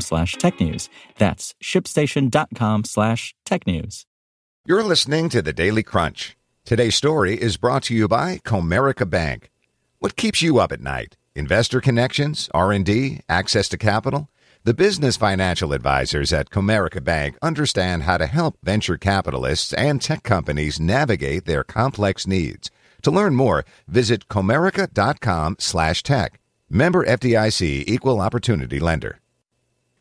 slash tech news. That's shipstation.com slash tech news. You're listening to the Daily Crunch. Today's story is brought to you by Comerica Bank. What keeps you up at night? Investor connections, R&D, access to capital? The business financial advisors at Comerica Bank understand how to help venture capitalists and tech companies navigate their complex needs. To learn more, visit comerica.com slash tech. Member FDIC Equal Opportunity Lender.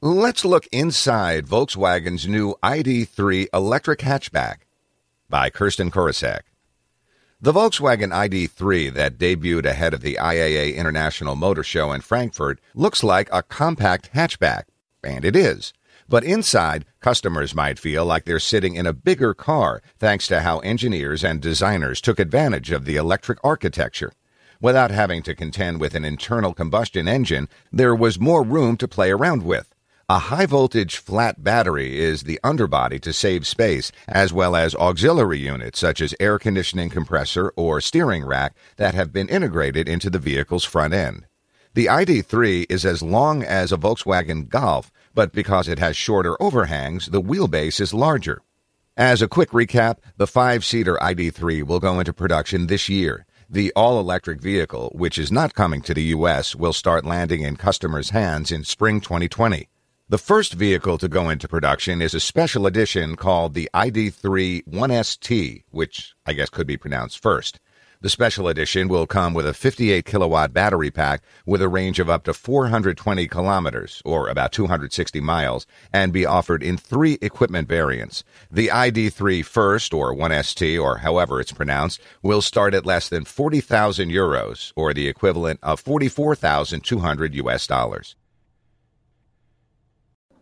Let's look inside Volkswagen's new ID3 electric hatchback by Kirsten Korosek. The Volkswagen ID3 that debuted ahead of the IAA International Motor Show in Frankfurt looks like a compact hatchback, and it is. But inside, customers might feel like they're sitting in a bigger car thanks to how engineers and designers took advantage of the electric architecture. Without having to contend with an internal combustion engine, there was more room to play around with. A high voltage flat battery is the underbody to save space, as well as auxiliary units such as air conditioning compressor or steering rack that have been integrated into the vehicle's front end. The ID3 is as long as a Volkswagen Golf, but because it has shorter overhangs, the wheelbase is larger. As a quick recap, the five seater ID3 will go into production this year. The all electric vehicle, which is not coming to the U.S., will start landing in customers' hands in spring 2020. The first vehicle to go into production is a special edition called the ID3 1ST, which I guess could be pronounced first. The special edition will come with a 58 kilowatt battery pack with a range of up to 420 kilometers, or about 260 miles, and be offered in three equipment variants. The ID3 First, or 1ST, or however it's pronounced, will start at less than 40,000 euros, or the equivalent of 44,200 US dollars.